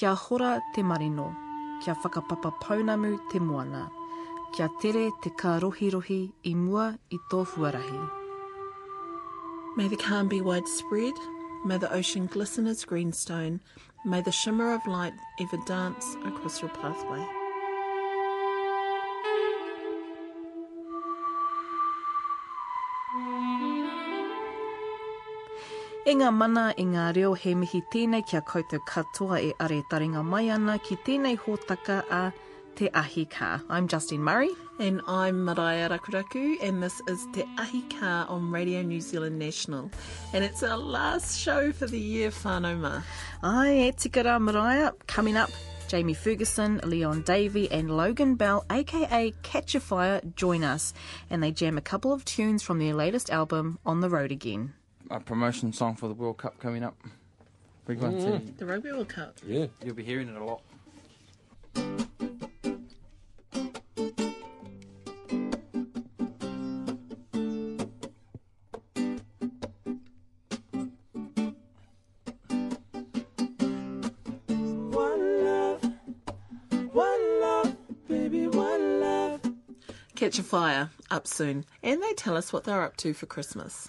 Kia hora te marino, kia whakapapa paunamu te moana, kia tere te kārohirohi i mua i tō fuarahi. May the calm be widespread. May the ocean glisten as greenstone. May the shimmer of light ever dance across your pathway. E ngā mana i ngā reo he mihi tēnei kia koutou katoa e are taringa mai ana ki tēnei hōtaka a Te Ahi Ka. I'm Justine Murray. And I'm Mariah Rakuraku, and this is Te Ahi Ka on Radio New Zealand National. And it's our last show for the year, whanau Ai, e tikara Mariah. Coming up, Jamie Ferguson, Leon Davey, and Logan Bell, aka Catch a Fire, join us, and they jam a couple of tunes from their latest album, On the Road Again. A promotion song for the World Cup coming up. Big one mm. to The Rugby World Cup. Yeah. You'll be hearing it a lot. One love, one love, baby, one love. Catch a Fire, up soon. And they tell us what they're up to for Christmas.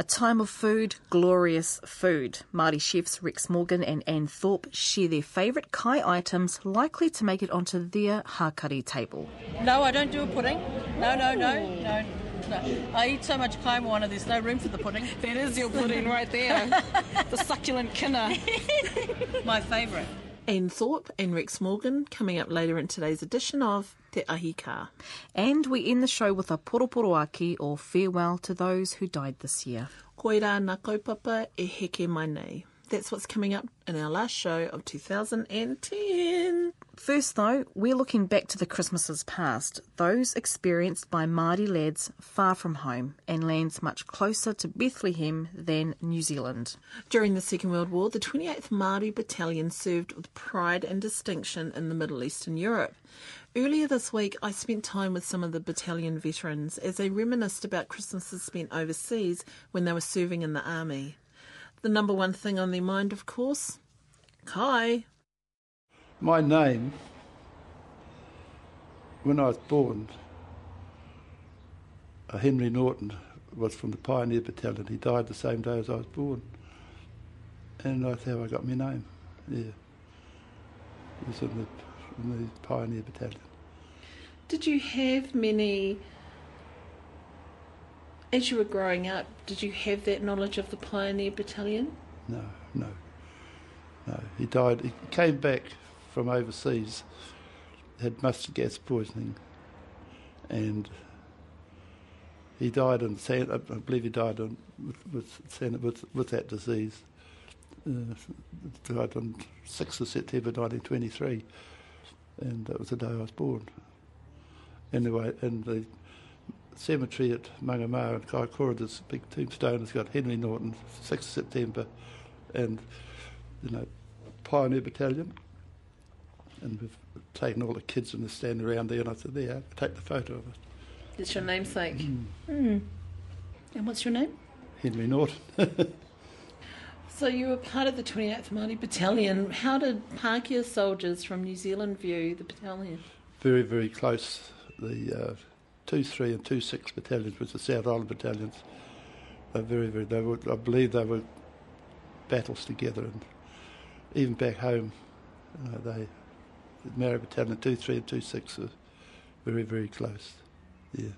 A time of food, glorious food. Māori chefs Rex Morgan and Anne Thorpe share their favourite kai items likely to make it onto their hakari table. No, I don't do a pudding. No, no, no, no, no. I eat so much kaimoana, there's no room for the pudding. That is your pudding right there. the succulent kina. My favourite. Anne Thorpe and Rex Morgan coming up later in today's edition of Te Ahi Kaa. And we end the show with a poroporo aki or farewell to those who died this year. Koira nā kaupapa e heke mai nei. That's what's coming up in our last show of 2010. First, though, we're looking back to the Christmases past, those experienced by Māori lads far from home and lands much closer to Bethlehem than New Zealand. During the Second World War, the 28th Māori Battalion served with pride and distinction in the Middle East and Europe. Earlier this week, I spent time with some of the battalion veterans as they reminisced about Christmases spent overseas when they were serving in the army. The number one thing on their mind, of course, Kai. My name, when I was born, uh, Henry Norton was from the Pioneer Battalion. He died the same day as I was born. And that's how I got my name. Yeah. It was in the, in the Pioneer Battalion. Did you have many, as you were growing up, did you have that knowledge of the Pioneer Battalion? No, no, no. He died. He came back from overseas, had mustard gas poisoning, and he died in San. I believe he died on, with with, with with that disease. Uh, died on sixth of September, nineteen twenty-three, and that was the day I was born. Anyway, in the cemetery at Mangamara in Kaikoura, this big tombstone. It's got Henry Norton, 6th of September, and you know, Pioneer Battalion. And we've taken all the kids and they stand around there, and I said, "There, take the photo of it." It's your namesake. Mm. And what's your name? Henry Norton. So you were part of the 28th Māori Battalion. How did Pākehā soldiers from New Zealand view the battalion? very, very close. The uh, two, three, and two, six battalions, which are South Island battalions, are very, very. They were, I believe, they were battles together, and even back home, know, they, the Maori Battalion two, three, and two, six are very, very close. Yeah.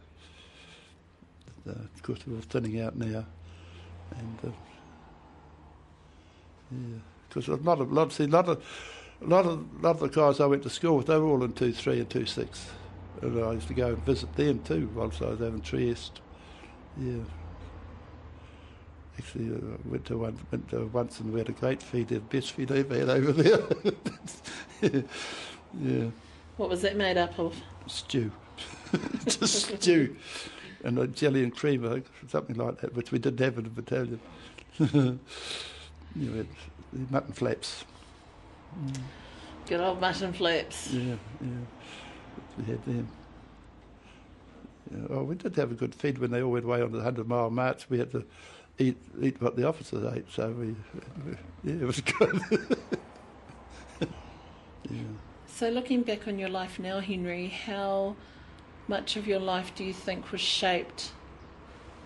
Uh, of course, they're all thinning out now, and uh, yeah, because a lot of, lot, see, a lot of, a lot of, lot of the guys I went to school with, they were all in two, three, and two, six, and I used to go and visit them too whilst I was having Trieste. Yeah. Actually, uh, went to one went to once and we had a great feed, the best feed I've had over there. yeah. yeah, What was that made up of? stew, just stew, and a jelly and cream, I something like that, which we didn't have in the battalion. you had mutton flaps. Good old mutton flaps. Yeah, yeah. We had them. Yeah, oh, we did have a good feed when they all went away on the hundred mile march. We had to eat eat what the officers ate, so we, yeah, it was good. So, looking back on your life now, Henry, how much of your life do you think was shaped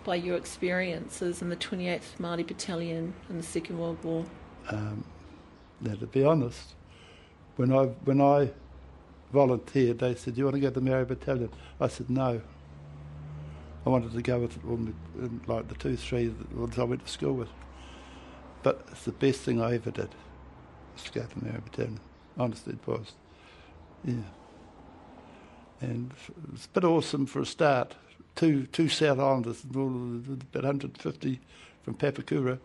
by your experiences in the 28th Māori Battalion in the Second World War? Um, now, to be honest, when I when I volunteered, they said, "Do you want to go to the Māori Battalion?" I said, "No." I wanted to go with like the two, three ones I went to school with. But it's the best thing I ever did. Was to go to the Māori Battalion. Honestly, it was. Yeah. And it's a bit awesome for a start. Two two South Islanders, about 150 from Papakura,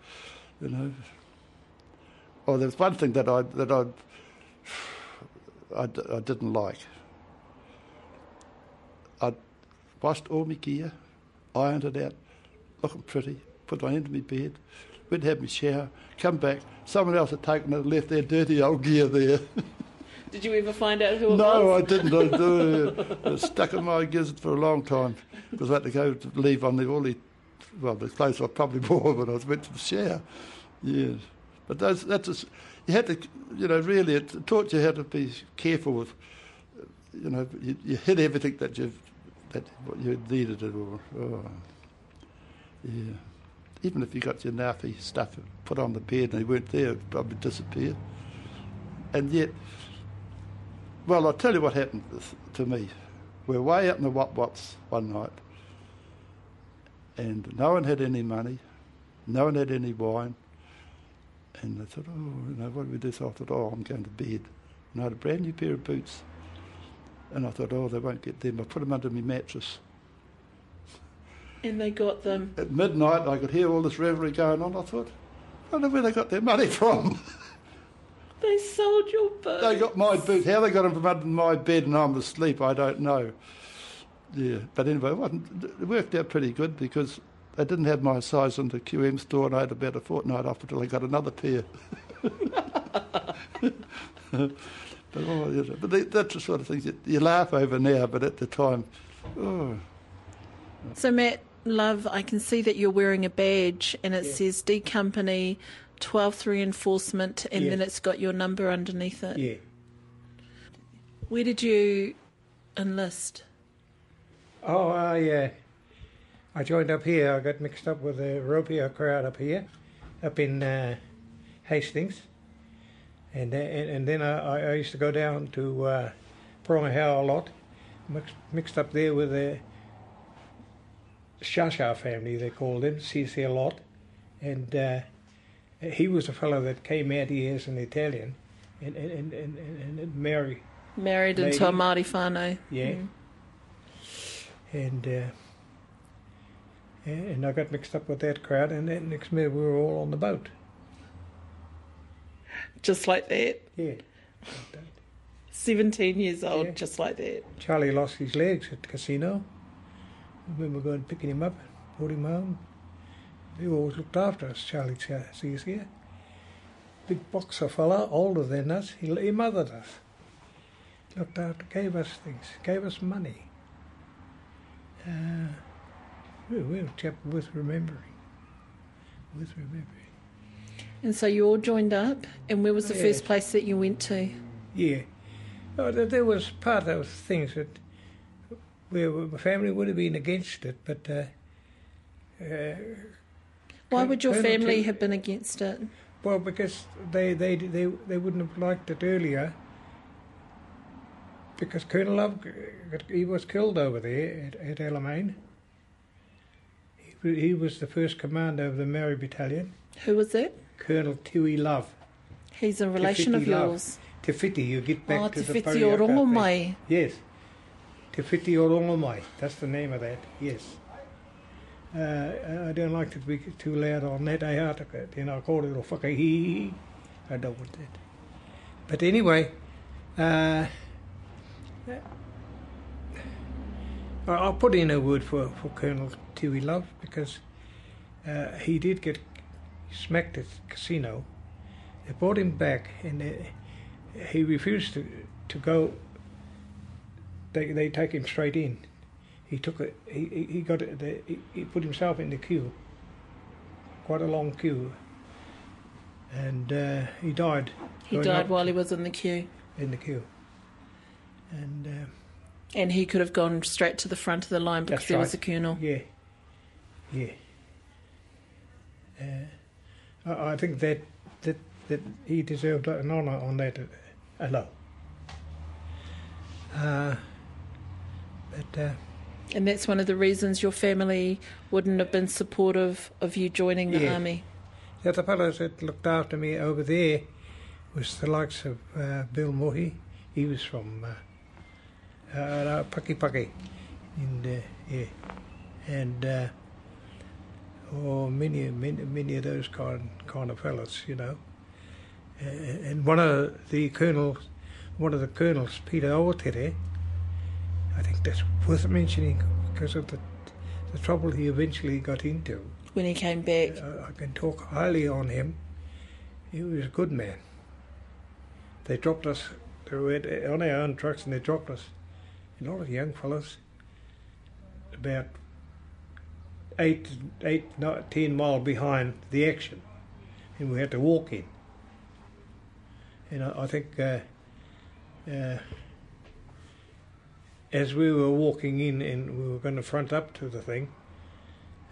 you know. Oh, there's one thing that I that I I, d- I didn't like. I washed all my gear, ironed it out, looking pretty, put it on into my bed, went and had my shower, come back, someone else had taken it, and left their dirty old gear there. Did you ever find out who it no, was? I didn't. I do. It stuck in my gizzard for a long time because I had to go to leave on the all the well the clothes I probably wore when I went to the shower. Yes, but those, that's just, you had to you know really it taught you how to be careful with you know you, you hid everything that you that what you needed it or oh, yeah. Even if you got your NAAFI stuff put on the bed and they weren't there, it'd probably disappear. And yet, well, I'll tell you what happened to me. We're way out in the Wop Wops one night, and no one had any money, no one had any wine. Oh, and I thought, oh, you know, what do we do? So I thought, oh, I'm going to bed. And I had a brand new pair of boots. And I thought, oh, they won't get them. I put them under my mattress. And they got them. At midnight, I could hear all this revelry going on. I thought, I wonder where they got their money from. They sold your boots. They got my boots. How they got them from under my bed and I'm asleep, I don't know. Yeah, but anyway, it, wasn't, it worked out pretty good because they didn't have my size in the QM store, and I had about a fortnight off until I got another pair. but oh, you know, but they, that's the sort of things you, you laugh over now, but at the time, oh, So, Matt, love, I can see that you're wearing a badge and it Yeah. says D Company 12th Reinforcement and Yeah. then it's got your number underneath it. Yeah. Where did you enlist? Oh, I uh, I joined up here. I got mixed up with the Ropio crowd up here, up in uh, Hastings, and, and and then I, I used to go down to uh, Porangahau a lot, mixed, mixed up there with the Shasha family. They called him CC a lot, and uh, he was a fellow that came out here as an Italian, and and and, and, and, Mary Married into a. Māori whānau. yeah. And uh, and I got mixed up with that crowd, and then next minute we were all on the boat. Just like that. Yeah. 17 years old, Yeah. just like that. Charlie lost his legs at the Cassino. We were going picking him up, brought him home. He always looked after us. Charlie Cha- sees here. Big boxer fella, older than us. He, he mothered us. Looked after, gave us things, gave us money. Uh, we we were a chap worth remembering. Worth remembering. And so you all joined up, and where was the Yeah. first place that you went to? Yeah. Oh, there, was part of things that where my family would have been against it, but uh, uh, Why would your family have been against it? well, because they, they they they wouldn't have liked it earlier. Because Colonel Love, he was killed over there at, at Alamein. He, was the first commander of the Māori Battalion, Who was that? Colonel Tui Love. He's a relation of Te Love. yours. Te Whiti, you get back Oh, to Te the Whiti o Poriaka thing. Yes. Te Whiti o That's the name of that. Yes. Uh, I don't like to be too loud on that. I heard it. You know, I call it a whakahihi. I don't want that. But anyway, uh, I'll put in a word for, for Colonel Tui Love because uh, he did get smacked at the Cassino. They brought him back and they, he refused to, to go. They, they take him straight in. He took it. He, he got it. The, he, he put himself in the queue. Quite a long queue. And uh, he died. He died while he was in the queue. in the queue. And uh, And he could have gone straight to the front of the line because there was a colonel. yeah, yeah. Uh, I, I think that that that he deserved an honour on that uh, alone. Uh, but uh, And that's one of the reasons your family wouldn't have been supportive of you joining the Yeah. army. the other fellows that looked after me over there was the likes of uh, Bill Mohi. He was from uh, uh, Paki Paki, and uh, yeah, and oh, many, many, many of those kind kind of fellas, you know. And one of the colonels, one of the colonels, Peter Awatere, I think that's worth mentioning because of the the trouble he eventually got into. When he came back, Uh, I can talk highly on him. He was a good man. They dropped us they were on our own trucks and they dropped us, a lot of young fellas, about eight, eight, ten behind the action, and we had to walk in. And I, I think uh, uh, as we were walking in and we were going to front up to the thing,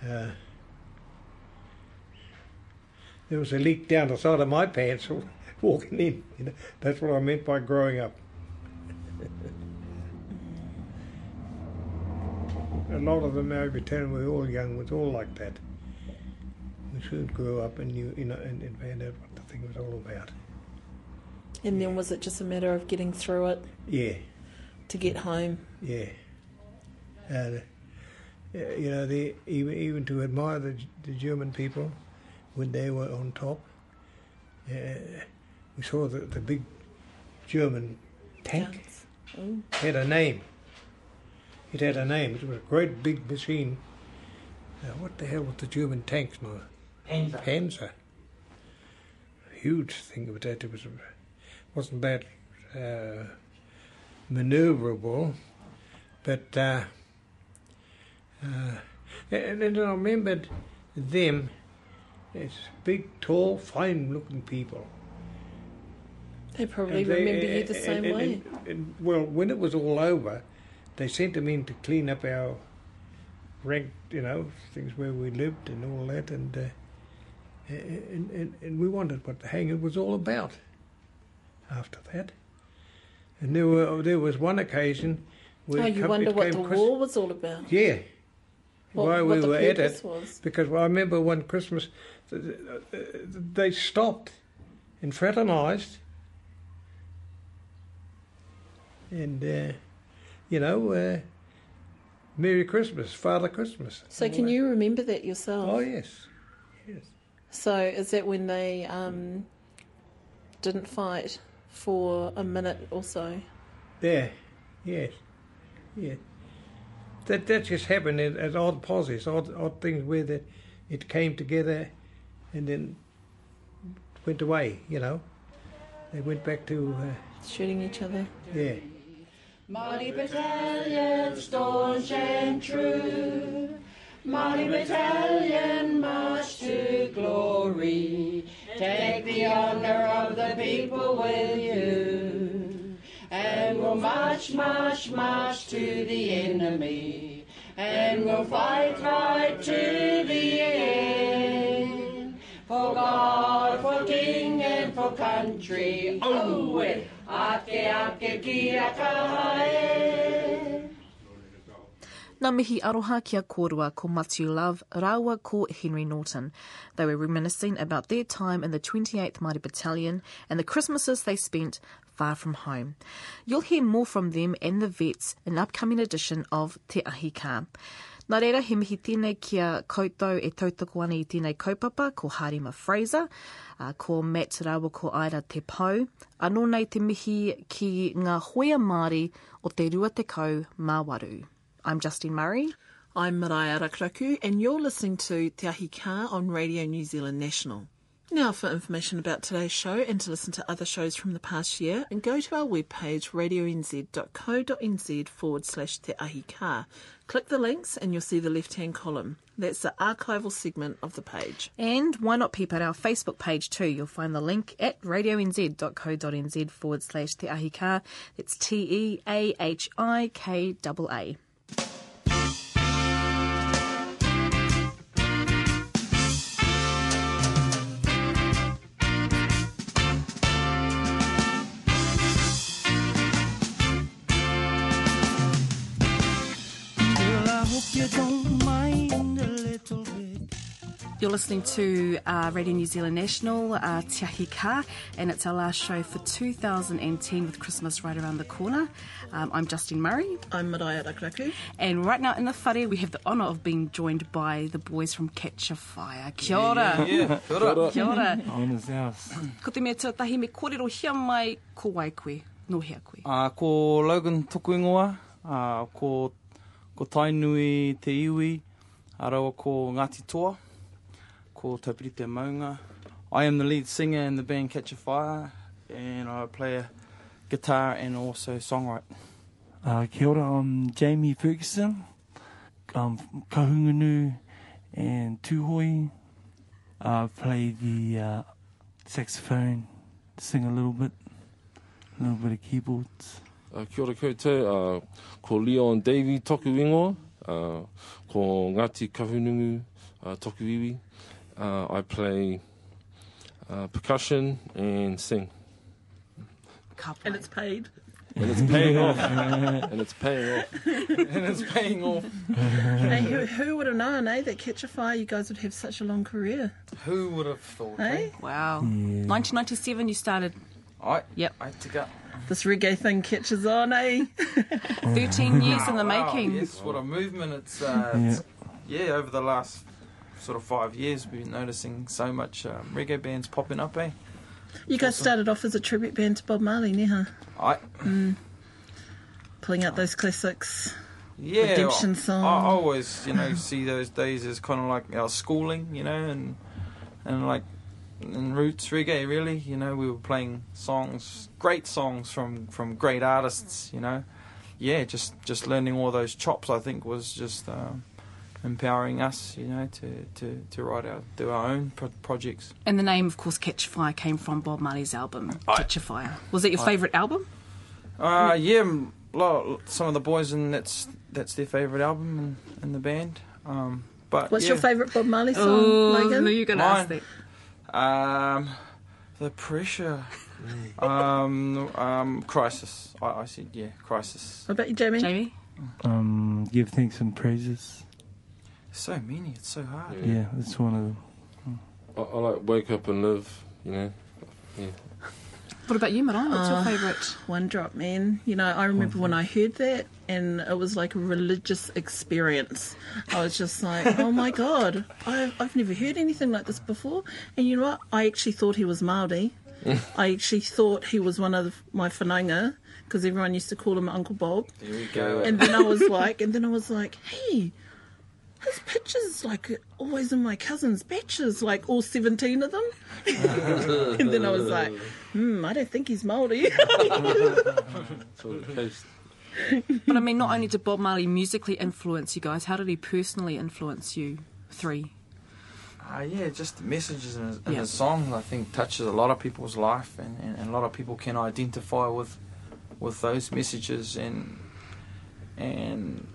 uh, there was a leak down the side of my pants walking in. You know, that's what I meant by growing up. A lot of them over town were all young, was all like that. We soon grew up and knew, you know, and, and found out what the thing was all about. and then was it just a matter of getting through it Yeah, to get home? yeah. And uh, you know, the even even to admire the the German people when they were on top. Uh, we saw the the big German tank. Guns. Oh. had a name. It had a name. It was a great big machine. Uh, what the hell was the German tanks now? Panzer. Panzer. Huge thing of that. It was wasn't that uh, maneuverable, but uh, uh, and then I remembered them as big, tall, fine-looking people. They probably And they- remember you the same and- way. and- and, well, when it was all over, they sent them in to clean up our rank, you know, things where we lived and all that, and uh, and, and and we wondered what the hang it was all about. After that, and there were there was one occasion where oh, you wonder what the Chris- war was all about. Yeah. What, While what we were at it, was. because I remember one Christmas, th- th- they stopped and fraternised, and uh, you know, uh, Merry Christmas, Father Christmas. So can you remember that yourself? Oh yes, yes. So is that when they um, didn't fight for a minute or so? There, yes, yeah. That that just happened at, at odd pauses, odd odd things where that it came together, and then went away. You know, they went back to uh, Shooting each other? yeah. Mighty battalion, staunch and true. Mighty battalion, march to glory. Take the honor of the people with you. And we'll march, march, march to the enemy. And we'll fight right to the end. For God, for King, and for country. Oh, eh. Ake, kia kahae. Ngā mihi aroha kia kōrua ko Matthew Love, rāua ko Henry Norton. They were reminiscing about their time in the 28th Māori Battalion and the Christmases they spent far from home. You'll hear more from them and the vets in an upcoming edition of Te Ahi Kā. Nā reira, he mihi tēnei kia koutou e tautoko ana i tēnei kaupapa ko Harima Fraser, uh, ko Matt Rawa ko Aira Te Pau, anō nei te mihi ki ngā hoia Māori o te rua te kau mā. I'm Justine Murray. I'm Mariah Rakraku, and you're listening to Te Ahi Ka on Radio New Zealand National. Now, for information about today's show and to listen to other shows from the past year, and go to our webpage radionz.co.nz forward slash Te Ahi Kaa. Click the links and you'll see the left hand column. That's the archival segment of the page. And why not peep at our Facebook page too? You'll find the link at radionz.co.nz forward slash Te Ahi Kaa. It's T E A H I K A A. You're listening to uh, Radio New Zealand National, uh, Te Ahi Ka, and it's our last show for 2010 with Christmas right around the corner. Um, I'm Justine Murray, I'm Mariah Rakuraku. and right now in the whare we have the honour of being joined by the boys from Catch a Fire. Kia ora. Yeah, kia ora. Kia ora. Ko te mea tuatahi me kōrero hia mai ko wai koe, no hea koe. Uh, ko Logan toku ingoa, uh, ko, ko Tainui te iwi, arawa ko Ngāti Toa, ko Taupirite Maunga. I am the lead singer in the band Catch a Fire, and I play a guitar and also songwrite. Uh, kia ora, I'm Jamie Ferguson. I'm Kahungunu and Tuhoi. I play the uh, saxophone, sing a little bit, a little bit of keyboards. Uh, kia ora koutou, uh, ko Leon Davey toku ingoa, uh, ko Ngāti Kahunungu uh, toku iwi. Uh, I play uh, percussion and sing. And it's paid. And it's paying off. and it's paying off. and it's paying off. hey, who, who would have known, eh, that Catch a Fire you guys would have such a long career, Who would have thought? eh? Wow. Yeah. 1997 you started. I, Yep. I took up. This reggae thing catches on, eh? 13 years in the Wow, making. yes, what a movement. It's, uh, Yeah. it's yeah, over the last sort of five years, we've been noticing so much um, reggae bands popping up, eh? You guys started off as a tribute band to Bob Marley, neha? I Pulling out those classics. yeah, Redemption song. I always you know see those days as kind of like our schooling, you know, and and like in roots reggae, really. You know, we were playing songs, great songs from from great artists. You know, yeah, just just learning all those chops. I think was just. Um, empowering us you know to, to, to write our do our own pro- projects And the name, of course, Catch Fire came from Bob Marley's album, Aye. Catch a Fire. Was it your favourite album? Uh, yeah, m- some of the boys, and that's that's their favourite album in, in the band. Um, but What's yeah. your favourite Bob Marley song, Oh, Logan? no, you're going to ask Mine. that. Um, the pressure. um, um, crisis. I, I said yeah, crisis. What about you, Jamie? Jamie? Um, give thanks and praises. So many. It's so hard. Yeah. Yeah, that's one of them. I, I like Wake Up and Live, you know. Yeah. What about you, Maraea? What's your Uh, favourite? One Drop Man. You know, I remember when I heard that, and it was like a religious experience. I was just like, oh my god, I've, I've never heard anything like this before. And you know what? I actually thought he was Maori. I actually thought he was one of my whanaunga because everyone used to call him Uncle Bob. There we go. And then I was like, and then I was like, hey, his pictures like always in my cousin's baches, like all seventeen of them. and then I was like, hmm, I don't think he's Maori. So the coast. But I mean, not only did Bob Marley musically influence you guys, how did he personally influence you three? Uh, yeah, just the messages in his, in Yeah. his songs. I think touches a lot of people's life, and, and, and a lot of people can identify with with those messages and and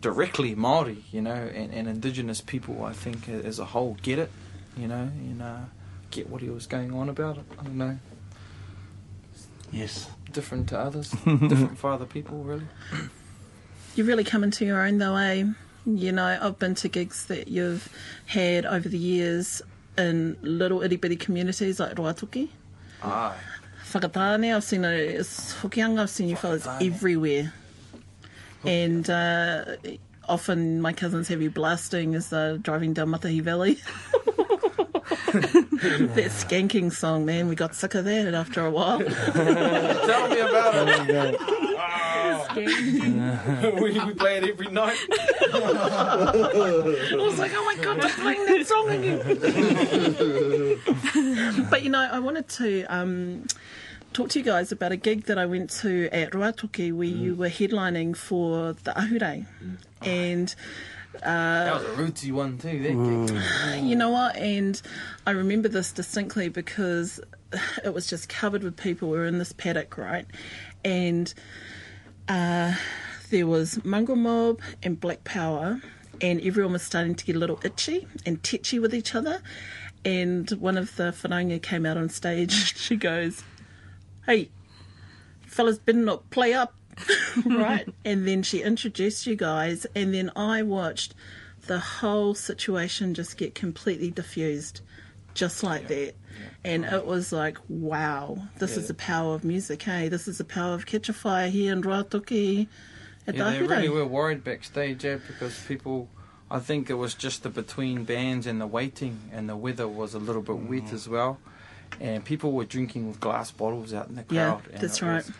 directly Maori, you know, and, and Indigenous people. I think as a whole get it, you know, and uh, get what he was going on about. I don't know, Yes. different to others, different for other people, really. you really come into your own though, eh? You know, I've been to gigs that you've had over the years in little itty bitty communities like Ruatoki. Aye. Whakatane, I've seen it, it's Hokianga, I've seen you fellas everywhere. And uh, often my cousins have you blasting as they're driving down Matahi Valley. that skanking song, man, we got sick of that after a while. Tell me about it. again. we, we play it every night. I was like, oh my god, they're playing that song again. but you know, I wanted to um, talk to you guys about a gig that I went to at Ruatoki where you mm. were headlining for the Ahure. Mm. And That uh, was a rootsy one too. That gig. Mm. you know what? And I remember this distinctly because it was just covered with people. We were in this paddock, right? And uh, there was Mongrel Mob and Black Power, and everyone was starting to get a little itchy and tetchy with each other. And one of the whanaunga came out on stage. She goes, Hey, fellas, better not play up. right? And then she introduced you guys, and then I watched the whole situation just get completely diffused, just like that. And it was like, wow, this is the power of music, hey? This is the power of Catch a Fire here in Ruatoki at Yeah, the they really were worried backstage, yeah, because people. I think it was just the between bands and the waiting, and the weather was a little bit wet mm. as well, and people were drinking with glass bottles out in the crowd. and that's it was- right.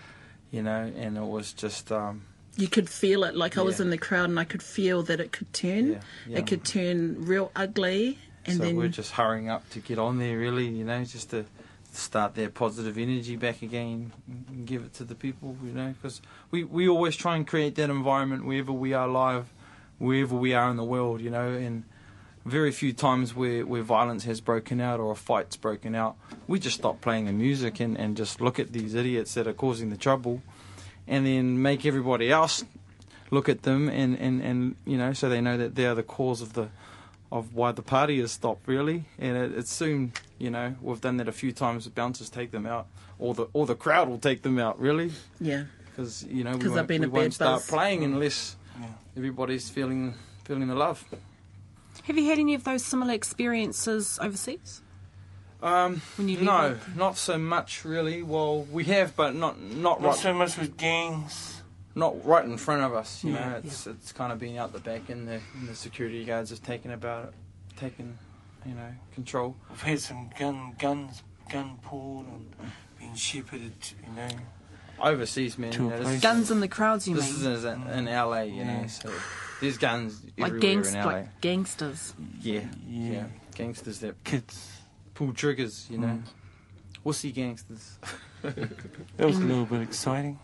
you know, and it was just. Um, You could feel it, like I was in the crowd and I could feel that it could turn. Yeah, yeah. It could turn real ugly. And so then we're just hurrying up to get on there, really, you know, just to start their positive energy back again and give it to the people, you know, because we, we always try and create that environment wherever we are live, wherever we are in the world, you know, and very few times where, where violence has broken out or a fight's broken out, we just stop playing the music and, and just look at these idiots that are causing the trouble and then make everybody else look at them and, and, and you know, so they know that they're the cause of the of why the party has stopped really. And it, it's soon you know we've done that a few times. The bouncers take them out. Or the or the crowd will take them out really. Yeah, because you know we 'Cause they've won't, been we a won't bad start playing mm. unless everybody's feeling feeling the love Have you had any of those similar experiences overseas? um When you no work? not so much really well we have but not not Not right so much with gangs. not right in front of us. You Yeah. know, it's it's kind of being out the back, and the and the security guards have taken about it, taken, you know, control. We've had some gun guns gun pulled and being shepherded, you know. Overseas, man. You know. Guns in the crowds, you this mean? This is in, in LA, you know. So there's guns like everywhere gangs, in LA. like gangsters. yeah, Yeah. yeah, Gangsters that Kids. pull triggers, you know. Mm. Wussy gangsters. That was a little bit exciting.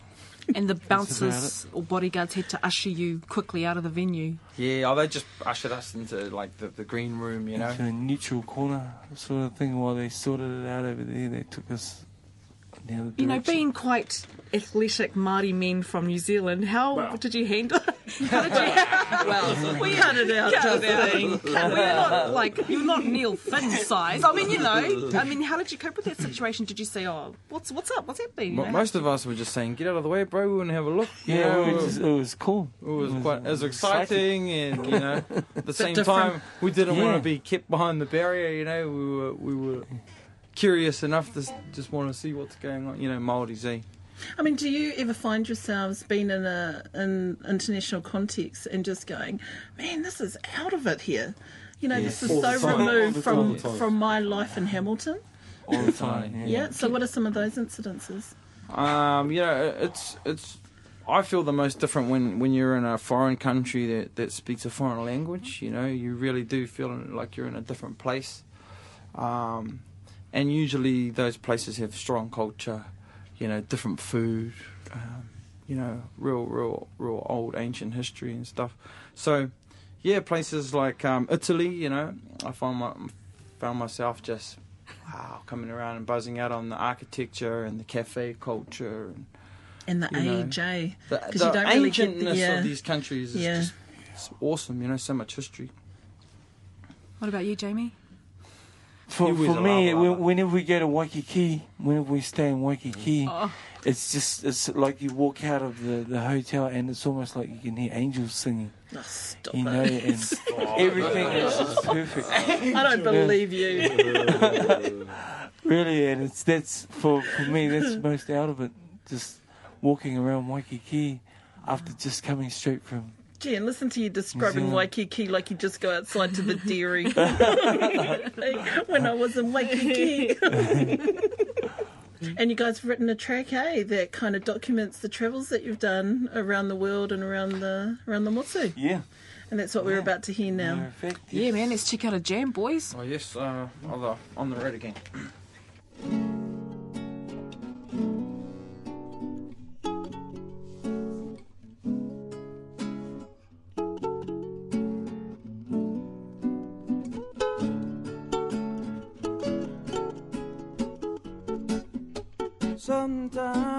And the bouncers or bodyguards had to usher you quickly out of the venue. Yeah, oh, they just ushered us into like the, the green room, you know. Into a neutral corner sort of thing while they sorted it out over there. They took us the other You know, being quite athletic Māori men from New Zealand, how did you handle it? How did you, well, we cut it out, cut it out. Justine. Well, you're not like you're not Neil Finn size. I mean, you know, I mean, how did you cope with that situation? Did you say, "Oh, what's what's up? What's happening?" You Most of us were just saying, "Get out of the way, bro. We want to have a look." You Yeah, know, it was, it was cool. It was quite it was exciting, and you know, at the same different. time, we didn't want to be kept behind the barrier. You know, we were we were curious enough to just want to see what's going on. You know, Maori Z. I mean, do you ever find yourselves being in a in international context and just going, man, this is out of it here? You know, this is All so removed the from from my life in Hamilton. All the time. Yeah. Yeah. So, what are some of those incidences? Um, you know, it's it's. I feel the most different when, when you're in a foreign country that, that speaks a foreign language. You know, you really do feel like you're in a different place. Um, and usually those places have strong culture, you know, different food, um, you know, real, real, real old ancient history and stuff. So, yeah, places like um, Italy, you know, I found my, found myself just wow coming around and buzzing out on the architecture and the cafe culture and And the You know, age, eh? the, 'Cause the you don't really get the- ancientness yeah. of these countries is Yeah. just it's awesome. You know, so much history. what about you, Jamie? For, for me, lava lava. when- whenever we go to Waikiki, whenever we stay in Waikiki, Oh. it's just it's like you walk out of the, the hotel and it's almost like you can hear angels singing. Oh, stop You know, it. and everything is just perfect. I don't believe you. Really, and it's that's for for me that's most out of it. Just walking around Waikiki after just coming straight from Gee, and listen to you describing Waikiki like you just go outside to the dairy. when I was in Waikiki. And you guys have written a track, eh, that kind of documents the travels that you've done around the world and around the around the Motsu. Yeah. And that's what we're about to hear now. Matter of Yeah, man, let's check out a jam, boys. Oh yes, uh, on the on the road again. Sometimes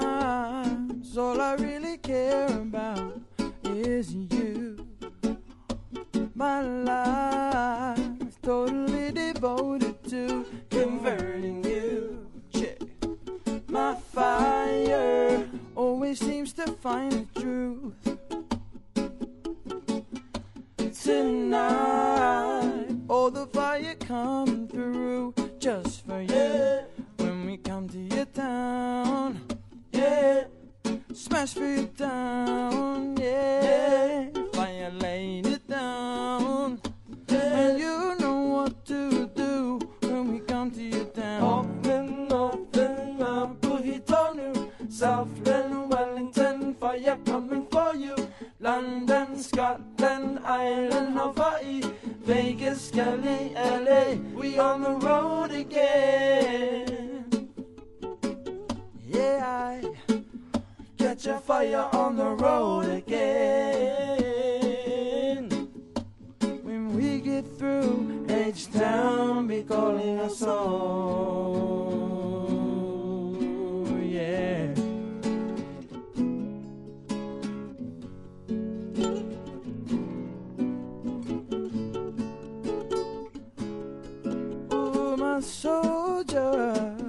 Soldiers,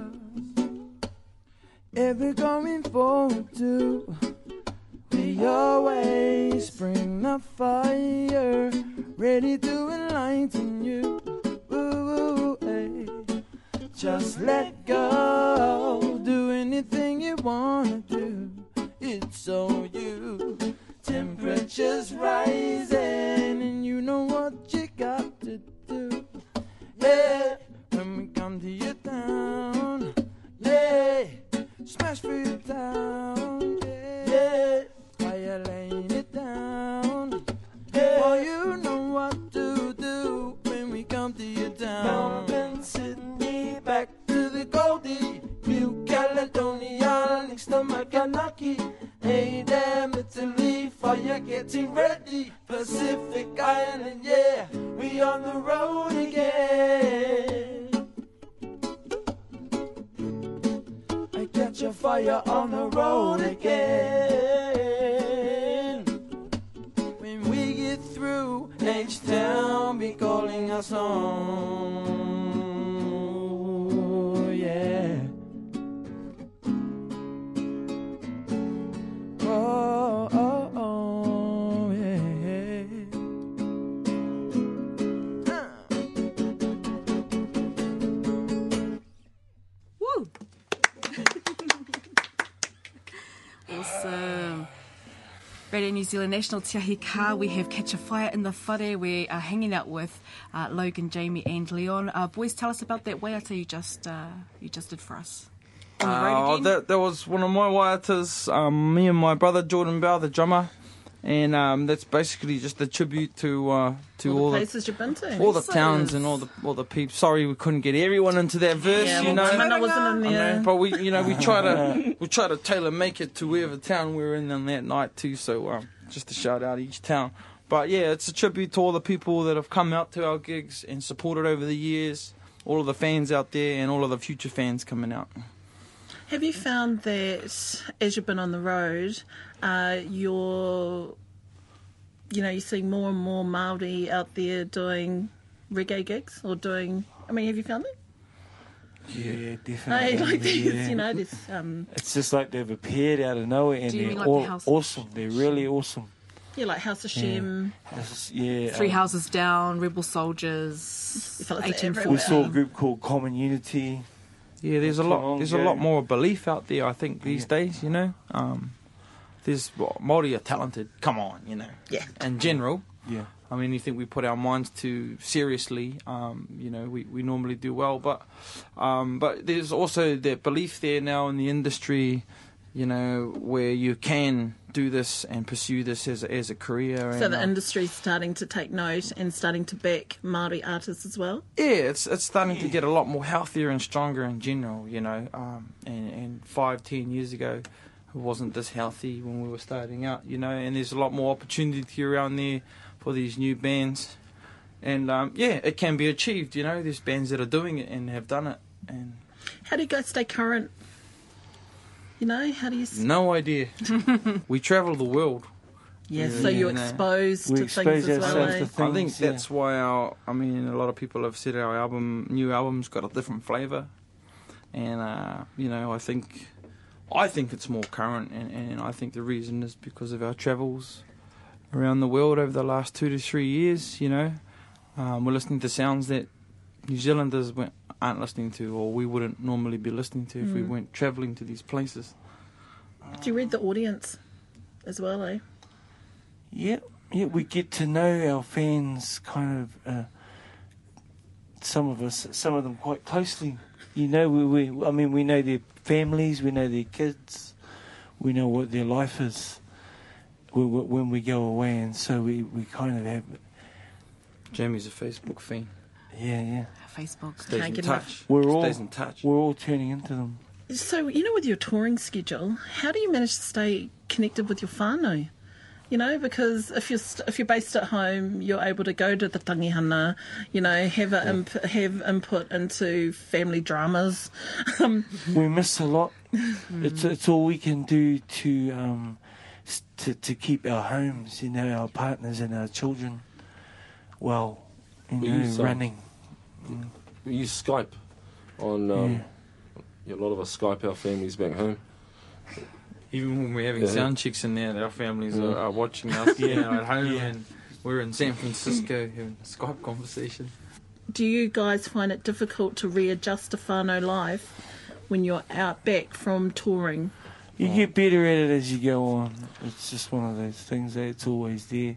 ever going forward to. We always bring the fire, ready to enlighten you. Ooh, hey. Just let go, Zealand National Te Ahi Kaa, we have Catch a Fire in the Whare. We are hanging out with uh, Logan, Jamie and Leon. Uh, boys, tell us about that waiata you just, uh, you just did for us. On the Uh, that, that was one of my waiatas, um, me and my brother Jordan Bell, the drummer. And um, that's basically just a tribute to uh, to All the all, places you've been to. all the towns and all the all the people. Sorry, we couldn't get everyone into that verse, Yeah, you well, know. Timana wasn't in I there. know, but we, you know, we try to we try to tailor make it to wherever town we were in on that night too. So um, just to shout out each town. But yeah, it's a tribute to all the people that have come out to our gigs and supported over the years. All of the fans out there and all of the future fans coming out. Have you found that as you've been on the road, uh, you're, you know, you see more and more Maori out there doing reggae gigs or doing? I mean, have you found that? Yeah, Hey, definitely. like there's, yeah. you know, there's um, It's just like they've appeared out of nowhere and Do you they're mean like the all house- awesome. They're really awesome. yeah, like House of Shem. It's- yeah. Three um, Houses Down, Rebel Soldiers, fellas 1840. We saw a group called Common Unity. Yeah, there's a lot. on, There's a lot more belief out there. I think these days, you know. Um, there's well, Maori are talented. Come on, you know. Yeah. In general, Yeah. I mean, anything we put our minds to seriously, um, you know, we, we normally do well. But um, but there's also that belief there now in the industry, you know, where you can do this and pursue this as a, as a career. So and, the uh, industry's starting to take note and starting to back Māori artists as well. yeah, it's it's starting to get a lot more healthier and stronger in general, you know. Um, and, and five, ten years ago, it wasn't this healthy when we were starting out, you know. And there's a lot more opportunity around there for these new bands. And um, yeah, it can be achieved, you know. There's bands that are doing it and have done it. And How do you guys stay current? You know, how do you? s- no idea. we travel the world. Yes, Yeah, so you're you know. exposed We to expose things as well. ourselves eh? to I things, think yeah. that's why our. I mean, a lot of people have said our album, new album's got a different flavour, and uh, you know, I think, I think it's more current, and, and I think the reason is because of our travels around the world over the last two to three years. You know, um, we're listening to sounds that New Zealanders went, aren't listening to, or we wouldn't normally be listening to if we Mm. weren't travelling to these places. Do you read the audience as well, eh? Yeah, yeah, we get to know our fans kind of, uh, some of us, some of them quite closely. You know, we, we, I mean, we know their families, we know their kids, we know what their life is when, when we go away, and so we, we kind of have, Jamie's a Facebook fiend. yeah, yeah. Facebook. Stays Can't in get touch. enough. We're all, Stays in touch. we're all turning into them. So, you know, with your touring schedule, how do you manage to stay connected with your whānau? You know, because if you're st- if you're based at home, you're able to go to the tangihana, you know, have a imp- have input into family dramas. Um, we miss a lot. It's it's all we can do to um s- to to keep our homes, you know, our partners and our children well, you We know, use, um, running. We use Skype on. Um, yeah, a lot of us Skype our families back home. Even when we're having Yeah. sound checks in there, our families Yeah. are, are watching us you know, at home, Yeah. and we're in San Francisco having a Skype conversation. do you guys find it difficult to readjust to whānau life when you're out back from touring? You get better at it as you go on. It's just one of those things that it's always there.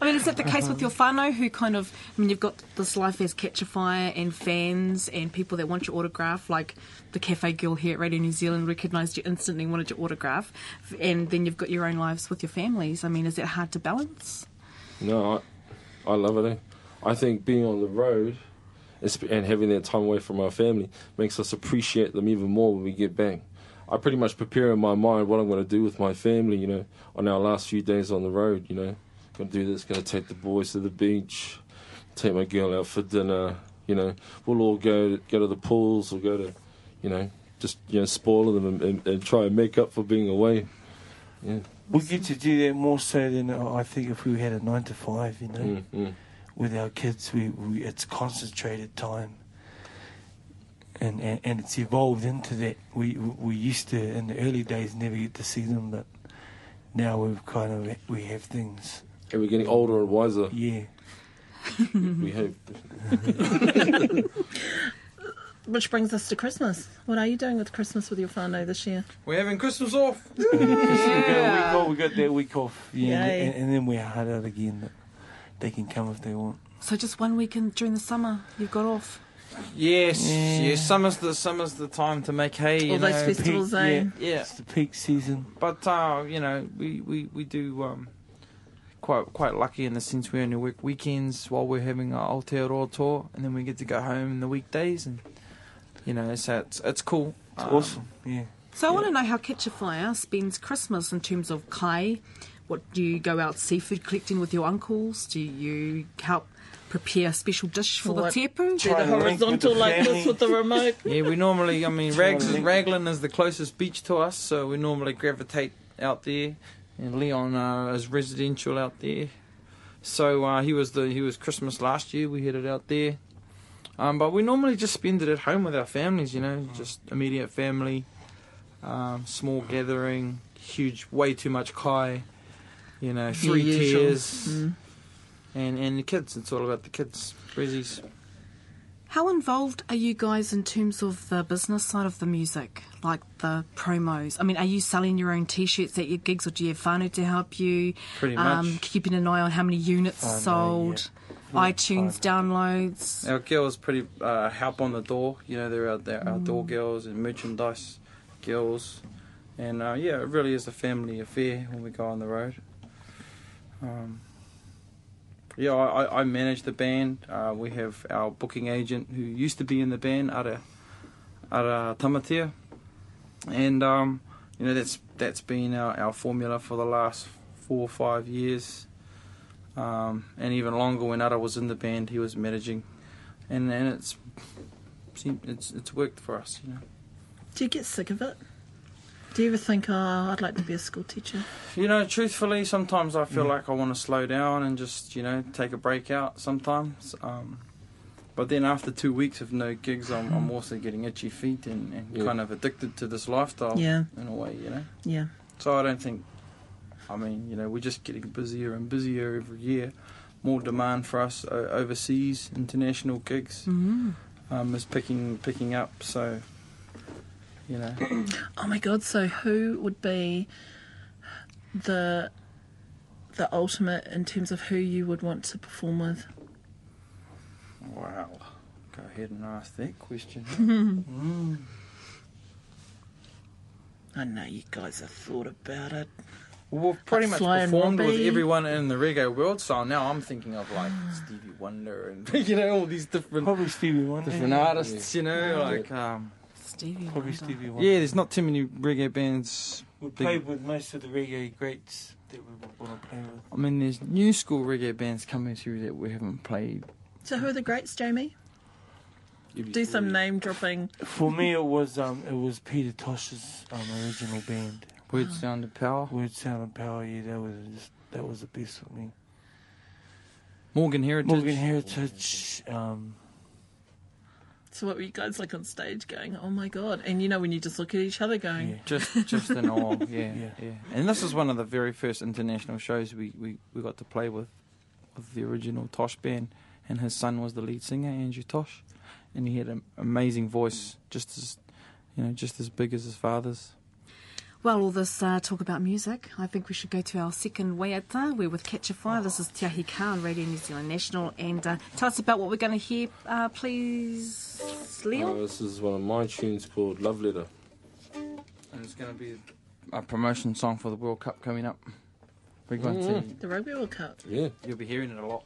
I mean, is that the case with your whānau who kind of, I mean, you've got this life as Catch a Fire and fans and people that want your autograph, like the cafe girl here at Radio New Zealand recognised you instantly and wanted your autograph, and then you've got your own lives with your families. I mean, is it hard to balance? No, I, I love it. Eh? I think being on the road and having that time away from our family makes us appreciate them even more when we get back. I pretty much prepare in my mind what I'm going to do with my family, you know, on our last few days on the road, you know. Going to do this, going to take the boys to the beach, take my girl out for dinner, you know. We'll all go go to the pools or go to, you know, just, you know, spoil them and, and, and try and make up for being away. Yeah. We get to do that more so than uh, I think if we had a nine to five, you know. Mm, mm. With our kids, we, we it's concentrated time. And, and and it's evolved into that. We we used to in the early days never get to see them, but now we've kind of we have things. And we're getting older and wiser. Yeah. we hope. Which brings us to Christmas. What are you doing with Christmas with your whānau this year? We're having Christmas off. We got a week off. We got that week off. Yeah, Yay. and, and then we're hard out again. But they can come if they want. So just one weekend during the summer, you've got off. Yes, Yeah. yes. Summer's the summer's the time to make hay. You All those know. festivals, Peak, eh? yeah. Yeah, It's the peak season. but uh, you know, we, we, we do um, quite quite lucky in the sense we only work weekends while we're having our Aotearoa tour, and then we get to go home in the weekdays, and you know, so it's it's cool. It's Um, awesome. Yeah. So I want to know how Catch a Fire spends Christmas in terms of kai. What do you go out seafood collecting with your uncles? Do you help prepare a special dish for What? the tepu? Do Try the and link with horizontal the like this with the remote. Yeah, we normally, I mean, Rags, Raglan is the closest beach to us, so we normally gravitate out there. And Leon uh, is residential out there, so uh, he was the he was Christmas last year. We headed out there, um, but we normally just spend it at home with our families. You know, just immediate family, um, small gathering, huge, way too much kai. You know, three usual. tiers, Mm. And and the kids. It's all about the kids, Rezzies. How involved are you guys in terms of the business side of the music, like the promos? I mean, are you selling your own T-shirts at your gigs, or do you have whānau to help you? Pretty Um, much. keeping an eye on how many units Oh, no, sold, yeah. iTunes downloads. Our girls pretty uh, help on the door. You know, they're our, they're our door Mm. girls and merchandise girls, and uh, yeah, it really is a family affair when we go on the road. Um, yeah, I, I- manage the band. Uh, we have our booking agent who used to be in the band, Ara, Ara Tamatea, and um, you know that's that's been our, our formula for the last four or five years, um, and even longer when Ara was in the band, he was managing, and and it's it's it's worked for us, you know. Do you get sick of it? Do you ever think, oh, I'd like to be a school teacher? You know, truthfully, sometimes I feel Yeah. like I want to slow down and just, you know, take a break out sometimes. Um, but then after two weeks of no gigs, I'm, I'm also getting itchy feet and, and Yeah. kind of addicted to this lifestyle Yeah. in a way, you know? Yeah. So I don't think, I mean, you know, we're just getting busier and busier every year. More demand for us o- overseas, international gigs Mhm. um, is picking picking up. So, you know. Oh my god! So who would be the the ultimate in terms of who you would want to perform with? Wow. Go ahead and ask that question. Mm. I know you guys have thought about it. Well, we've pretty Like much Sly and performed with everyone in the reggae world, so now I'm thinking of like Stevie Wonder and you know all these different Probably Stevie Wonder. different artists, you know, Yeah. like um, Stevie Probably Stevie Wonder. yeah. There's not too many reggae bands. We played with most of the reggae greats that we want to play with. I mean, there's new school reggae bands coming through that we haven't played. So who are the greats, Jamie? Do some name dropping. For me, it was um, it was Peter Tosh's um, original band. Word Sound and Power. Word Sound and Power. Yeah, that was just, that was the best for me. Morgan Heritage. Morgan Heritage. Um, So what were you guys like on stage going? Oh my god! And you know when you just look at each other going, Just, just in awe, yeah, Yeah. yeah, And this is one of the very first international shows we, we, we got to play with, with the original Tosh band, and his son was the lead singer, Andrew Tosh, and he had an amazing voice, just as, you know, just as big as his father's. Well, all this uh, talk about music, I think we should go to our second waiata. We're with Catch a Fire. This is Te Ahi Kaa on Radio New Zealand National. And uh, tell us about what we're going to hear, uh, please, Leon. Uh, this is one of my tunes called Love Letter. And it's going to be a promotion song for the World Cup coming up. We're going Mm. the Rugby World Cup. Yeah. you'll be hearing it a lot.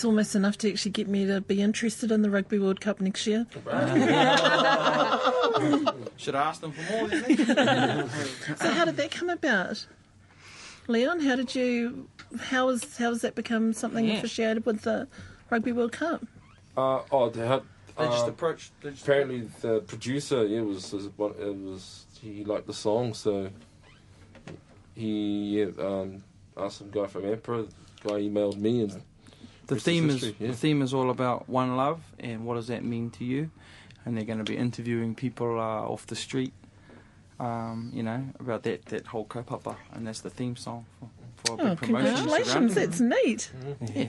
That's almost enough to actually get me to be interested in the Rugby World Cup next year. Should have asked them for more. So how did that come about? Leon, how did you how was how has that become something Yeah. associated with the Rugby World Cup? Uh, oh, they had. They just uh, approached. They just apparently, the producer, yeah, was, was it was he liked the song, so he yeah, um, asked some guy from Emperor. The guy emailed me, and the rest theme is yeah. the theme is all about one love and what does that mean to you and they're going to be interviewing people uh, off the street um, you know about that that whole kaupapa and that's the theme song for, for a Oh, big promotion congratulations! That's neat. yeah.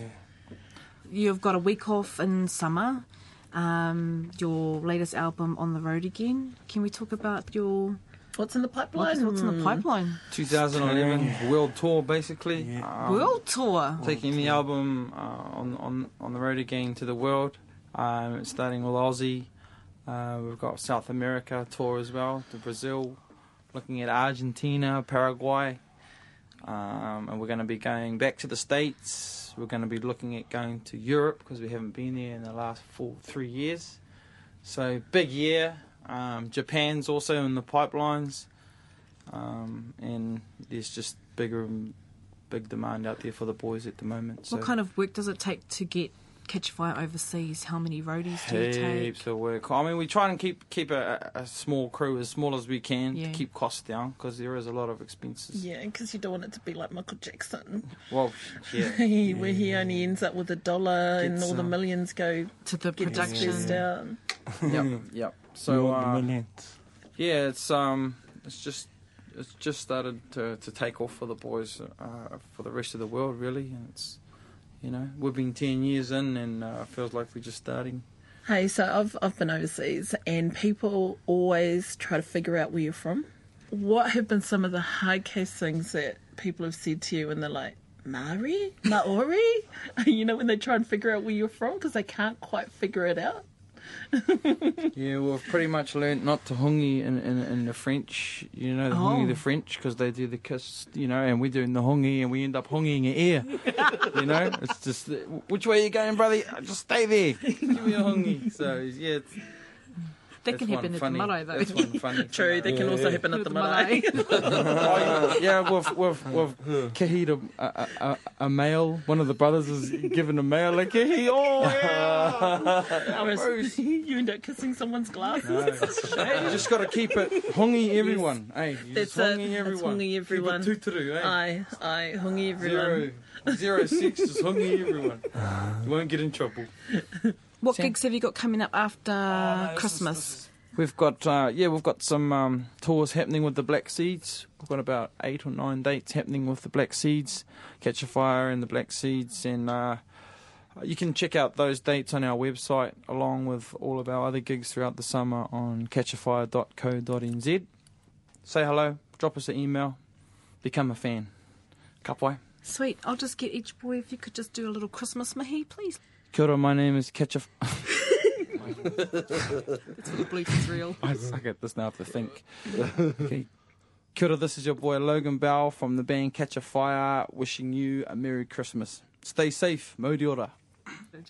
You've got a week off in summer. Um, your latest album on the road again. Can we talk about your What's in the pipeline? what's, what's in the Hmm. pipeline? 2011 world tour basically. Um, World tour. taking the album uh, on on on the road again to the world. Um, it's starting with Aussie. Uh, we've got South America tour as well to Brazil. Looking at Argentina Paraguay. Um, and we're going to be going back to the States. We're going to be looking at going to Europe because we haven't been there in the last four three years. So big year um, Japan's also in the pipelines um, and there's just bigger big demand out there for the boys at the moment. So What kind of work does it take to get Catch Fire overseas? How many roadies do you take? heaps of work. I mean, we try and keep keep a, a small crew as small as we can Yeah. to keep costs down because there is a lot of expenses. Yeah, because you don't want it to be like Michael Jackson, Well, yeah, he, where he only ends up with a dollar and Gets, all the um, millions go To the get production. dispersed out. yep, yep. You So uh, millions. yeah, it's um, it's just it's just started to to take off for the boys uh, for the rest of the world really, and it's you know we've been ten years in and uh, it feels like we're just starting. Hey, so I've I've been overseas, and people always try to figure out where you're from. What have been some of the hard case things that people have said to you, and they're like, "Maori, Maori," you know, when they try and figure out where you're from because they can't quite figure it out. Yeah, we've pretty much learnt not to hongi in, in, in the French. You know, the hongi Oh. the French because they do the kiss. You know, and we're doing the hongi, and we end up hongiing your ear. you know, it's just which way are you going, brother? Just stay there. Give me a hongi. So yeah, it's, That can one happen at the funny- marae though. That's one funny. True, thing. that can also happen at the marae. marae. Oh, yeah, we've we've we've Kahid a, a, a, a male. One of the brothers is given a male like Kahid. Oh yeah. Whereas you end up kissing someone's glasses. you just got to keep it hongi everyone. Hey, you That's just it. hongi That's everyone. hongi everyone. Keep it tutoru, eh? I, I, hungy everyone. Zero, zero six is hongi everyone. You won't get in trouble. What Sam? gigs have you got coming up after Oh, this is- Christmas? this is- We've got uh, yeah, we've got some um, tours happening with the Black Seeds. We've got about eight or nine dates happening with the Black Seeds, Catch a Fire and the Black Seeds, and uh, you can check out those dates on our website along with all of our other gigs throughout the summer on catchafire.co.nz. Say hello, drop us an email, become a fan. Kapai. Sweet. I'll just get each boy if you could just do a little Christmas mahi, please. Kia ora, my name is Catch a. That's for the Bluetooth reel. I suck at this now. I have to think. okay. Kia ora, this is your boy Logan Bell from the band Catch a Fire, wishing you a Merry Christmas. Stay safe, Mauri ora.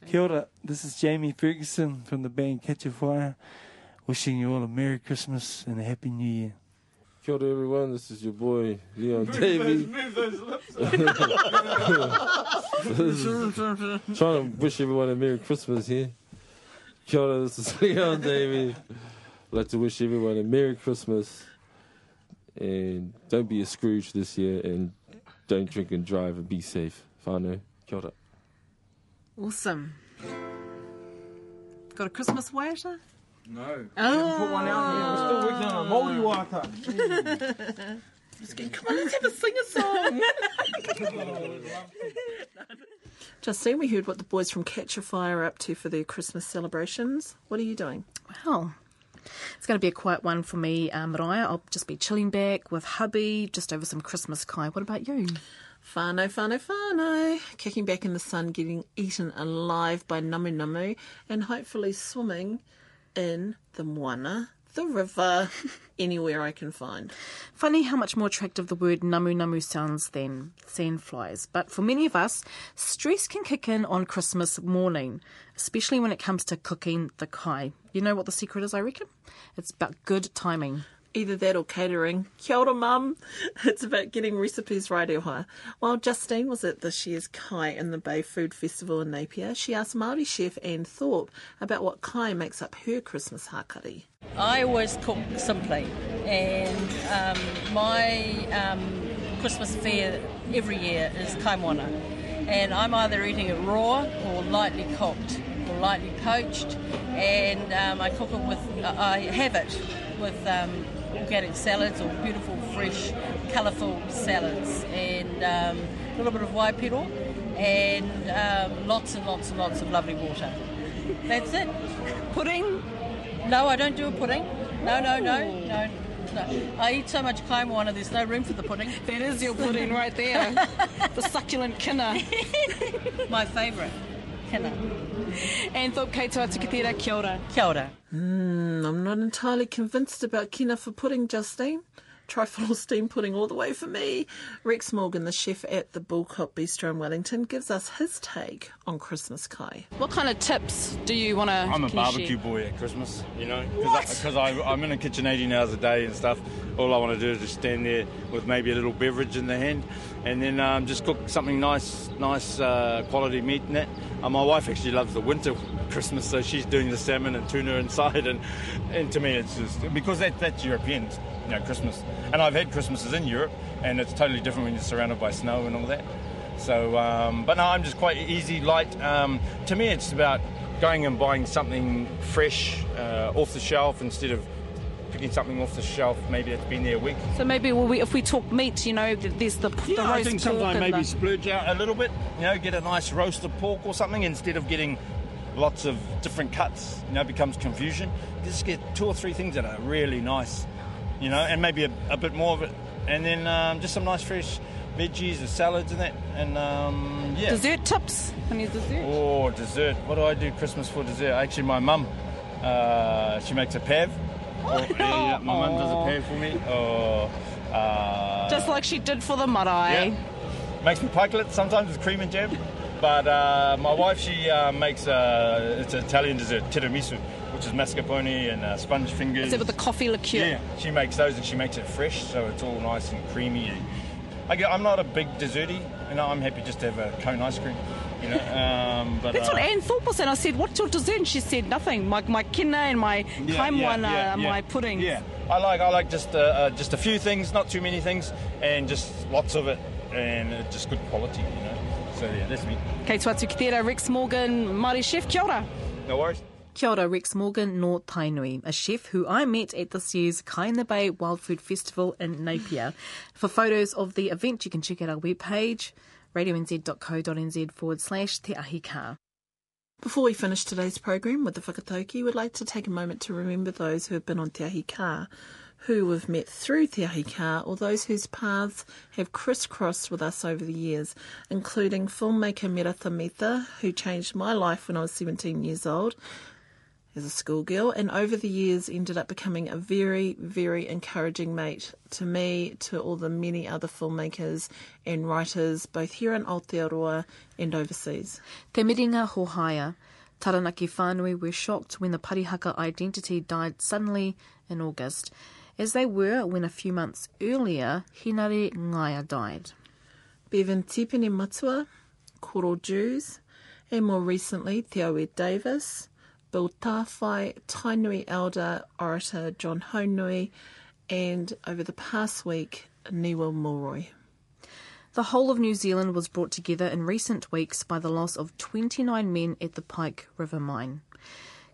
Kia ora, this is Jamie Ferguson from the band Catch a Fire. Wishing you all a Merry Christmas and a Happy New Year. Kia ora, everyone. This is your boy Leon Davey. Trying to wish everyone a Merry Christmas here. Kia ora, this is Leon Davey. I'd like to wish everyone a Merry Christmas. And don't be a Scrooge this year. And don't drink and drive and be safe. Whānau. Kia ora. Awesome. Got a Christmas waiata? No. Oh. Put one out here. We're still working on a Māori waka. Just going, come on, let's have a sing a song. Justine, we heard what the boys from Catch a Fire are up to for their Christmas celebrations. What are you doing? Well, it's going to be a quiet one for me, uh, Maraea. I'll just be chilling back with hubby just over some Christmas kai. What about you? Whānau, whānau, whānau. Kicking back in the sun, getting eaten alive by Namu Namu, and hopefully swimming in the Moana, the river, anywhere I can find. Funny how much more attractive the word namu namu sounds than sandflies. But for many of us, stress can kick in on Christmas morning, especially when it comes to cooking the kai. You know what the secret is, I reckon? It's about good timing. Either that or catering. Kia ora, mum. It's about getting recipes right e hoa. While Justine was at this year's Kai in the Bay Food Festival in Napier, she asked Māori chef Anne Thorpe about what kai makes up her Christmas hakari. I always cook simply, and um, my um, Christmas fare every year is kaimoana. And I'm either eating it raw or lightly cooked or lightly poached, and um, I cook it with, I have it with um, organic salads or beautiful, fresh, colourful salads, and um, a little bit of waipiro, and um, lots and lots and lots of lovely water. That's it. Pudding? No, I don't do a pudding. No, no, no, no. No. I eat so much kaimoana, there's no room for the pudding. That is your pudding right there. the succulent kina. My favourite. Kina. Anne Thorpe kei toa tukitira, kia ora. Kia ora. Mm, I'm not entirely convinced about kina for pudding, Justine. Try full steam pudding all the way for me. Rex Morgan, the chef at the Boulcott Bistro in Wellington, gives us his take on Christmas kai. What kind of tips do you want to I'm a barbecue boy at Christmas, you know, because I'm in the kitchen 18 hours a day and stuff. All I want to do is just stand there with maybe a little beverage in the hand, and then um, just cook something nice, nice uh, quality meat in it. Uh, my wife actually loves the winter Christmas, so she's doing the salmon and tuna inside, and and to me it's just because that that's European, you know, Christmas. And I've had Christmases in Europe, and it's totally different when you're surrounded by snow and all that. So, um, but no, I'm just quite easy, light. Um, to me, it's about going and buying something fresh uh, off the shelf instead of picking something off the shelf. Maybe it's been there a week. So maybe well, we, if we talk meat, you know, there's the, the Yeah, roast I think sometimes maybe the- splurge out a little bit. You know, get a nice roasted pork or something instead of getting lots of different cuts. You know, becomes confusion. Just get two or three things that are really nice. You know, and maybe a, a bit more of it, and then um, just some nice fresh veggies and salads and that, and um, yeah. Dessert tips? Any dessert? Oh, dessert. What do I do Christmas for dessert? Actually, my mum, uh, she makes a pav. Oh, yeah, yeah, my mum does a pav for me. Oh, uh, Just like she did for the marae. yeah. Makes me pikelets sometimes with cream and jam. But uh, my wife, she uh, makes uh, it's an Italian dessert, tiramisu, which is mascarpone and uh, sponge fingers. Is it with the coffee liqueur? Yeah, she makes those and she makes it fresh, so it's all nice and creamy. I I'm not a big desserty, you know. I'm happy just to have a cone ice cream, you know. Um, but That's uh, what Anne Thorpe was saying. I said, what's your dessert? And she said, nothing. My, my kina and my Yeah, kaimoana, yeah, yeah, yeah. my pudding. Yeah, I like I like just uh, uh, just a few things, not too many things, and just lots of it, and uh, just good quality, you know. So yeah, that's me. Kei toa tukitera, Rex Morgan, Māori chef, kia ora. No worries. Kia ora, Rex Morgan, nor Tainui, a chef who I met at this year's Kai in the Bay Wild Food Festival in Napier. For photos of the event, you can check out our webpage, radionz.co.nz forward slash Te Ahi Kaa. Before we finish today's program with the whakatauki, we'd like to take a moment to remember those who have been on Te Ahi Kaa, who we've met through Te Ahi Kaa, or those whose paths have crisscrossed with us over the years, including filmmaker Merata Mita, who changed my life when I was 17 years old as a schoolgirl, and over the years ended up becoming a very, very encouraging mate to me, to all the many other filmmakers and writers, both here in Aotearoa and overseas. Te miringa hohaia, Taranaki whānui were shocked when the Parihaka identity died suddenly in August, as they were when a few months earlier Hinare Ngaia died. Bevan Tipene Matua, Koro Dewes, and more recently Te Aue Davis, Bill Tawhai, Tainui Elder Orator John Honui, and over the past week, Niwa Mulroy. The whole of New Zealand was brought together in recent weeks by the loss of 29 men at the Pike River Mine.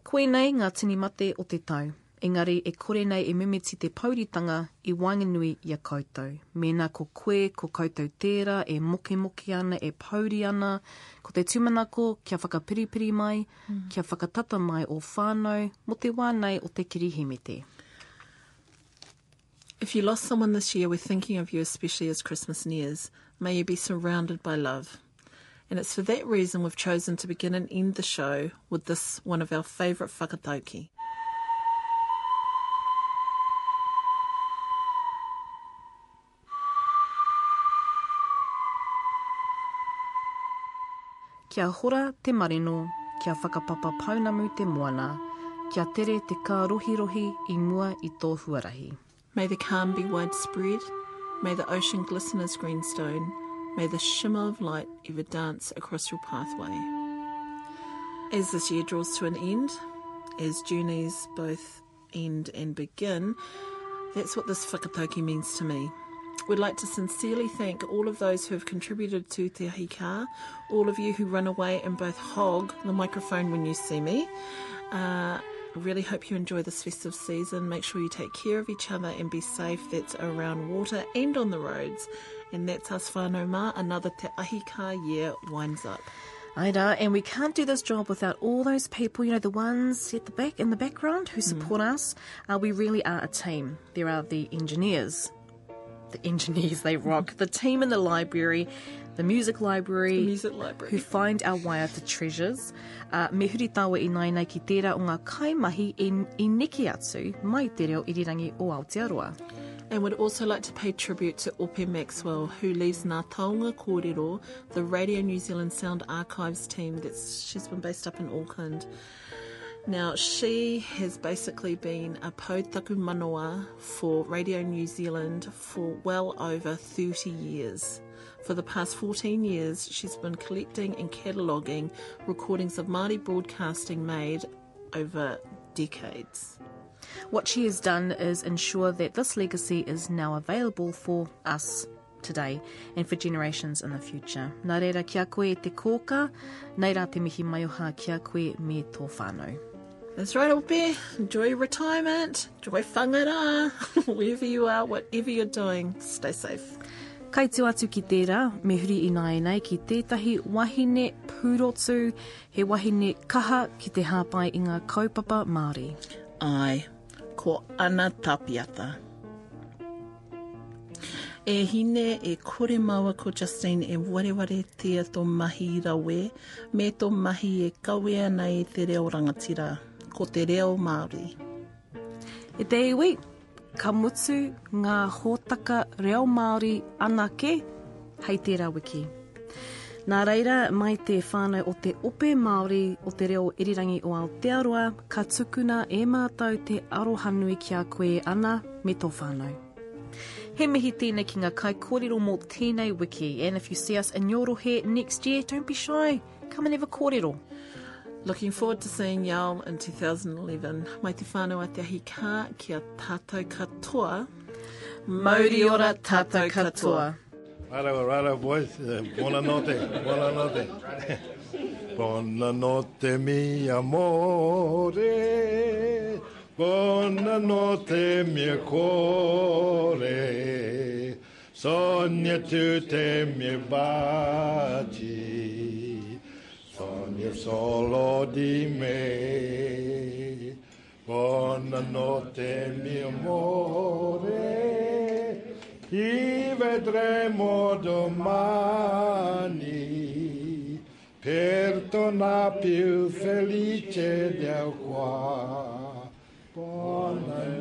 Koenei ngā tini mate o te tau. Engari e kore nei e mimiti te pauritanga i wanganui i a koutou. Mēnā ko koe, ko koutou tērā, e moke moke ana, e pauri ana, ko te tumanako, kia whakapiripiri mai, kia whakatata mai o whānau, mo te wānei o te kirihimete. If you lost someone this year, we're thinking of you especially as Christmas nears. May you be surrounded by love. And it's for that reason we've chosen to begin and end the show with this one of our favourite whakatauki. Kia hora te marino, kia whakapapa paunamu te moana, kia tere te kārohirohi rohi i mua i tō huarahi. May the calm be widespread. May the ocean glisten as greenstone. May the shimmer of light ever dance across your pathway. As this year draws to an end, as journeys both end and begin, that's what this whakatauki means to me. We'd like to sincerely thank all of those who have contributed to Te Ahi Kaa, all of you who run away and both hog the microphone when you see me. Uh, I really hope you enjoy this festive season. Make sure you take care of each other and be safe. That's around water and on the roads. And that's us whānau mā. Another Te Ahi Kaa year winds up. Aida, and we can't do this job without all those people, you know, the ones at the back in the background who support us. Uh, we really are a team. There are the engineers, the engineers, they rock. The team in the library, the music library, The music library. who find our waiata treasures. Uh, me huri tawa i nai nei ki tērā o ngā kaimahi i, i niki atu mai te reo irirangi o Aotearoa. And would also like to pay tribute to Ope Maxwell, who leads Ngā Taonga Kōrero, the Radio New Zealand Sound Archives team. That's she's been based up in Auckland. Now she has basically been a pautaku manoa for Radio New Zealand for well over 30 years. For the past 14 years, she's been collecting and cataloguing recordings of Māori broadcasting made over decades. What she has done is ensure that this legacy is now available for us today and for generations in the future. Nā reira kia koe e te kōka, nei rā te mihi mai kia koe me tō whānau. That's right, Ope. Enjoy your retirement. Enjoy whangara. Wherever you are, whatever you're doing, stay safe. Kai tu atu ki tērā, me huri i nei ki tētahi wahine pūrotu, he wahine kaha ki te hāpai i ngā kaupapa Māori. Ai, ko ana tapiata. E hine e kore maua ko Justine e wareware tia tō mahi rawe, me tō mahi e kawea nei te reo rangatira, ko te reo Māori. E te iwi, ka mutu ngā hōtaka reo Māori anake, hei tērā wiki. Nā reira, mai te whānau o te ope Māori o te reo irirangi o Aotearoa, ka tukuna e mātou te arohanui kia koe ana me tō whānau. He mihi tēnei ki ngā kai kōrero mō tēnei wiki, and if you see us in your rohe next year, don't be shy, come and have a kōrero. Looking forward to seeing y'all in 2011. Mai te whānau a te kā kia tātou katoa. Mauri ora tātou katoa. Rara, rara, boys. Uh, Buona notte, buona notte. Buona notte, mi amore. Buona notte, mio cuore. Sogna tutte mie baci. Sogna solo di me. Buona notte, mio amore. Ci vedremo domani per tornare più felice del qua. Buonanotte